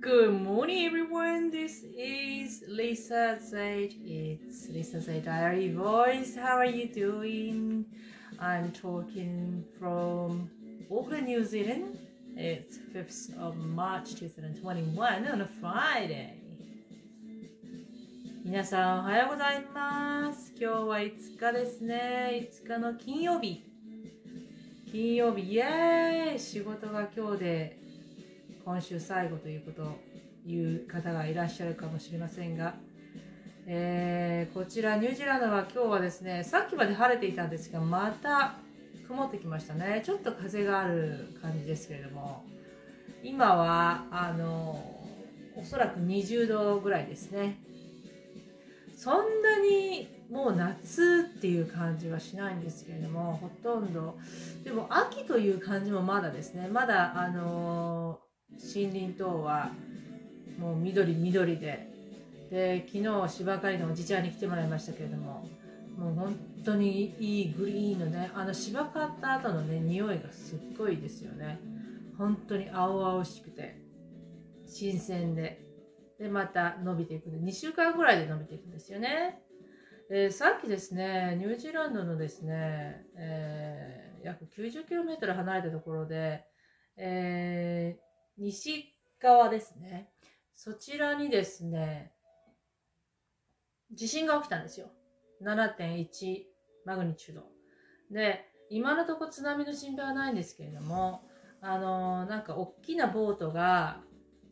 Good morning, everyone. This is Lisa Zaid. It's Lisa Zaid Diary Voice. How are you doing? I'm talking from Auckland, New Zealand. It's 5th of March 2021 on a Friday. 皆さんおはようございます。今日は5日ですね。5日の金曜日。金曜日、イエーイ仕事が今日で 今週最後ということを言う方がいらっしゃるかもしれませんが、えーこちらニュージーランドは今日はですね、さっきまで晴れていたんですが、また曇ってきましたね。ちょっと風がある感じですけれども、今は、あの、おそらく20度ぐらいですね。そんなにもう夏っていう感じはしないんですけれども、ほとんど、でも秋という感じもまだですね、まだあの森林等はもう緑緑で、で、昨日芝刈りのおじちゃんに来てもらいましたけれども、もう本当にいいグリーンのね、あの芝刈った後のね、匂いがすっごいですよね。本当に青々しくて、新鮮で、で、また伸びていくんで、2週間ぐらいで伸びていくんですよね。えさっきですね、ニュージーランドのですね、えー約 90km 離れたところで、えー西側ですね。そちらにですね、地震が起きたんですよ。7.1マグニチュード。で、今のとこ津波の心配はないんですけれども、あのーなんか大きなボートが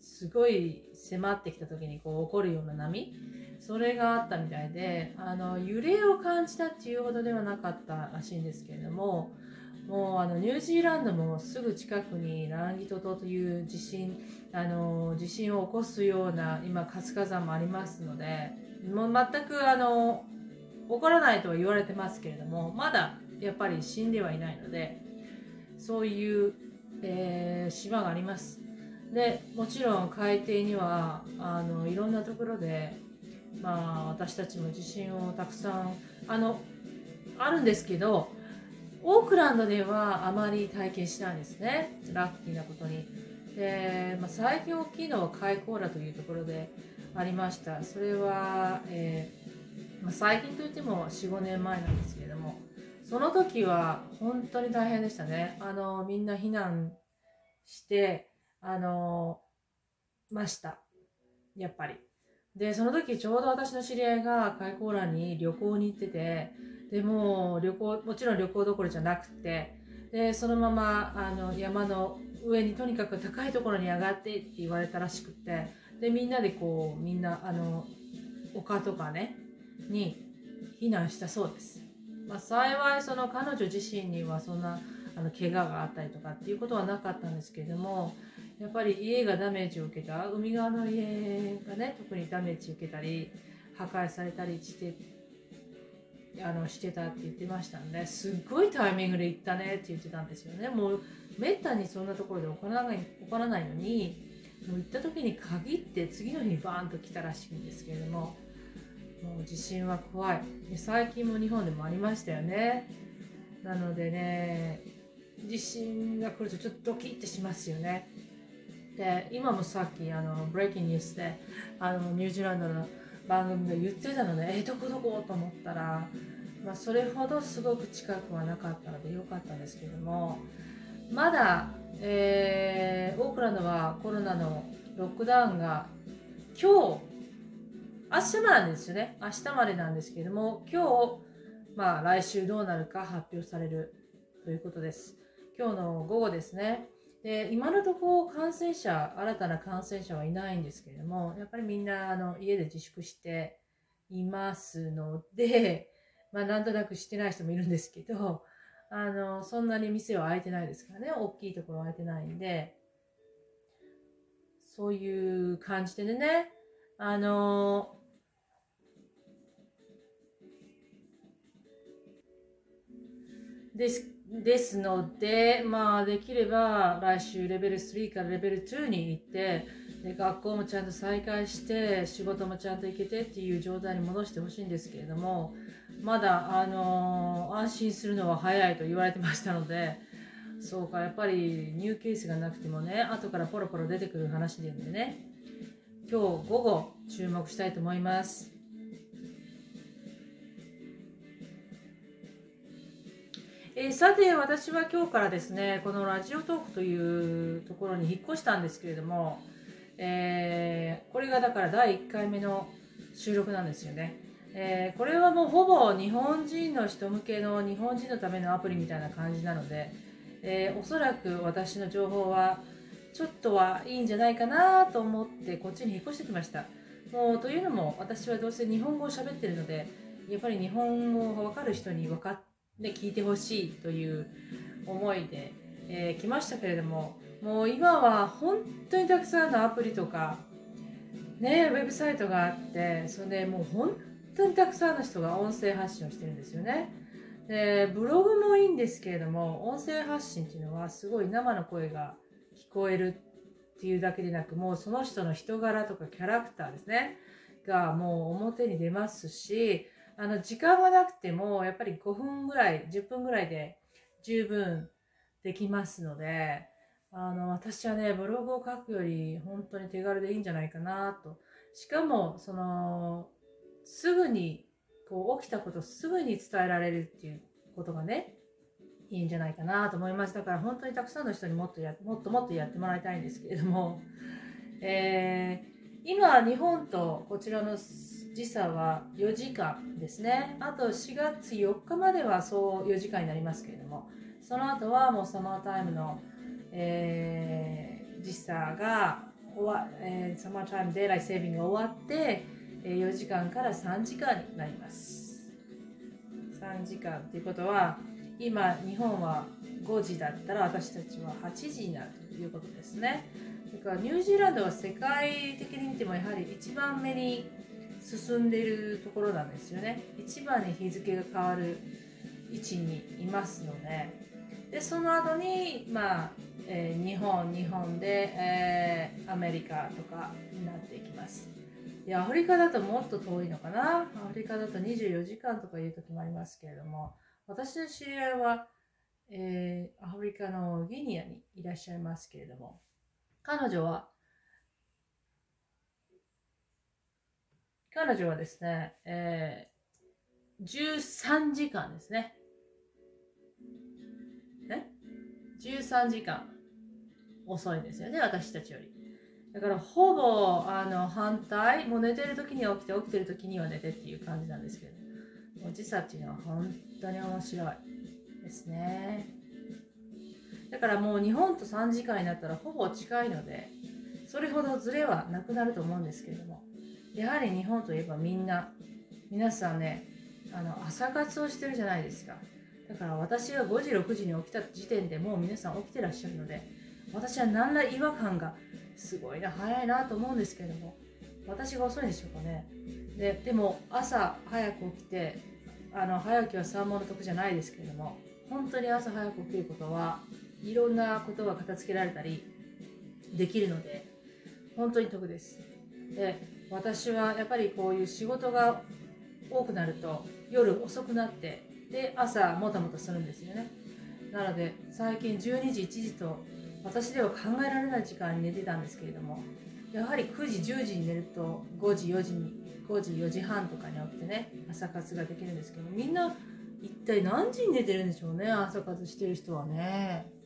すごい迫ってきた時にこう起こるような波それがあったみたいであの揺れを感じたっていうほどではなかったらしいんですけれどももうあのニュージーランドもすぐ近くにランギト島という地震あの地震を起こすような今活火山もありますのでもう全くあの起こらないとは言われてますけれどもまだやっぱり死んではいないのでそういう、えー島があります。でもちろん海底にはあのいろんなところで、まあ、私たちも地震をたくさんあのあるんですけどオークランドではあまり体験しないんですね。ラッキーなことに。で、まあ、最近大きいのはカイコーラというところでありました。それは、えーまあ、最近といっても45年前なんですけれども。その時は本当に大変でしたね。あのみんな避難してあのました。やっぱり。で、その時ちょうど私の知り合いがカイコーラに旅行に行ってて、でも旅行、もちろん旅行どころじゃなくて、で、そのままあの山の上にとにかく高いところに上がってって言われたらしくて、で、みんなでこう、みんなあの、丘とかね、に避難したそうです。まあ幸いその彼女自身にはそんなあの怪我があったりとかっていうことはなかったんですけれども、やっぱり家がダメージを受けた海側の家がね特にダメージ受けたり破壊されたりしてあのしてたって言ってましたんですっごいタイミングで行ったねって言ってたんですよね。もうめったにそんなところで起こらない起こらないのにもう行った時に限って次の日にバーンと来たらしいんですけれどももう地震は怖い。で最近も日本でもありましたよね。なのでね地震が来るとちょっとドキッてしますよね。で今もさっきあのブレイキングニュースであのニュージーランドの番組で言ってたのでえどこどこ？と思ったら、まあ、それほどすごく近くはなかったのでよかったんですけどもまだ、えーオークランドはコロナのロックダウンが今日明日までなんですよね。明日までなんですけども今日、まあ、来週どうなるか発表されるということです。今日の午後ですね。で今のところ感染者新たな感染者はいないんですけれどもやっぱりみんなあの家で自粛していますので、まあ、なんとなくしてない人もいるんですけどあのそんなに店は開いてないですからね。大きいところは開いてないんでそういう感じでね。あのですですので、まあ、できれば来週レベル3からレベル2に行ってで学校もちゃんと再開して仕事もちゃんと行けてっていう状態に戻してほしいんですけれどもまだ、あの安心するのは早いと言われてましたのでそうかやっぱりニューケースがなくてもね後からポロポロ出てくる話でんでね今日午後注目したいと思います。えー、さて私は今日からですねこのラジオトークというところに引っ越したんですけれども、えー、これがだから第1回目の収録なんですよね、えー、これはもうほぼ日本人の人向けの日本人のためのアプリみたいな感じなので、え、おそらく私の情報はちょっとはいいんじゃないかなと思ってこっちに引っ越してきました。もうというのも私はどうせ日本語を喋ってるのでやっぱり日本語が分かる人に分かってで聞いてほしいという思いで、えー、来ましたけれどももう今は本当にたくさんのアプリとかねウェブサイトがあってそれでもう本当にたくさんの人が音声発信をしてるんですよね。でブログもいいんですけれども音声発信っていうのはすごい生の声が聞こえるっていうだけでなくもうその人の人柄とかキャラクターですねがもう表に出ますしあの、時間がなくても、やっぱり5分ぐらい、10分ぐらいで十分できますので、あの、私はね、ブログを書くより本当に手軽でいいんじゃないかなと。しかも、その、すぐに、こう、起きたことすぐに伝えられるっていうことがね、いいんじゃないかなと思います。だから本当にたくさんの人にもっとや、もっともっとやってもらいたいんですけれども、えー、今、日本とこちらの時差は4時間ですね。あと4月4日まではそう4時間になりますけれども、その後はもうサマータイムの、えー、時差が終わ、えー、サマータイムデイライセービングが終わって、えー、4時間から3時間になります。3時間ということは、今日本は5時だったら私たちは8時になるということですね。だからニュージーランドは世界的に見てもやはり一番目に進んでいるところなんですよね。一番に日付が変わる位置にいますので。でその後にまあ、えー、日本日本で、えー、アメリカとかになっていきます。でアフリカだともっと遠いのかな。アフリカだと24時間とかいう時もありますけれども私の知り合いは、えー、アフリカのギニアにいらっしゃいますけれども彼女は彼女はですね、えー、13時間ですね。ね ?13 時間遅いんですよね、私たちより。だからほぼあの反対、もう寝てる時には起きて、起きてる時には寝てっていう感じなんですけど、もう時差っていうのは本当に面白いですね。だからもう日本と3時間になったらほぼ近いので、それほどズレはなくなると思うんですけれども、やはり日本といえばみんな皆さんねあの朝活をしてるじゃないですか。だから私が5時6時に起きた時点でもう皆さん起きてらっしゃるので私は何ら違和感がすごいな早いなと思うんですけれども私が遅いんでしょうかね。ででも朝早く起きてあの早起きは三問の得じゃないですけれども本当に朝早く起きることはいろんなことが片付けられたりできるので本当に得です。で私はやっぱりこういう仕事が多くなると夜遅くなってで朝もたもたするんですよね。なので最近12時1時と私では考えられない時間に寝てたんですけれどもやはり9時10時に寝ると5時4時に5時4時半とかに起きてね朝活ができるんですけどみんな一体何時に寝てるんでしょうね朝活してる人はね。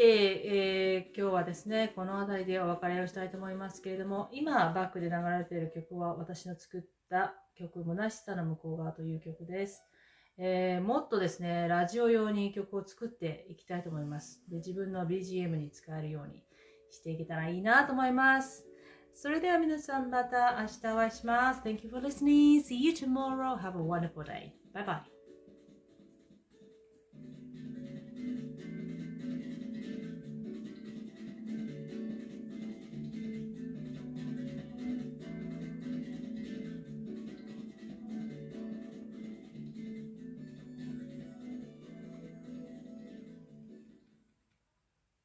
で、えー、今日はですね、この辺りでお別れをしたいと思いますけれども、今バックで流れている曲は私の作った曲、虚しさの向こう側という曲です。えー、もっとですね、ラジオ用に曲を作っていきたいと思います。で、自分の BGM に使えるようにしていけたらいいなと思います。それでは皆さんまた明日お会いします。Thank you for listening. See you tomorrow. Have a wonderful day. Bye bye.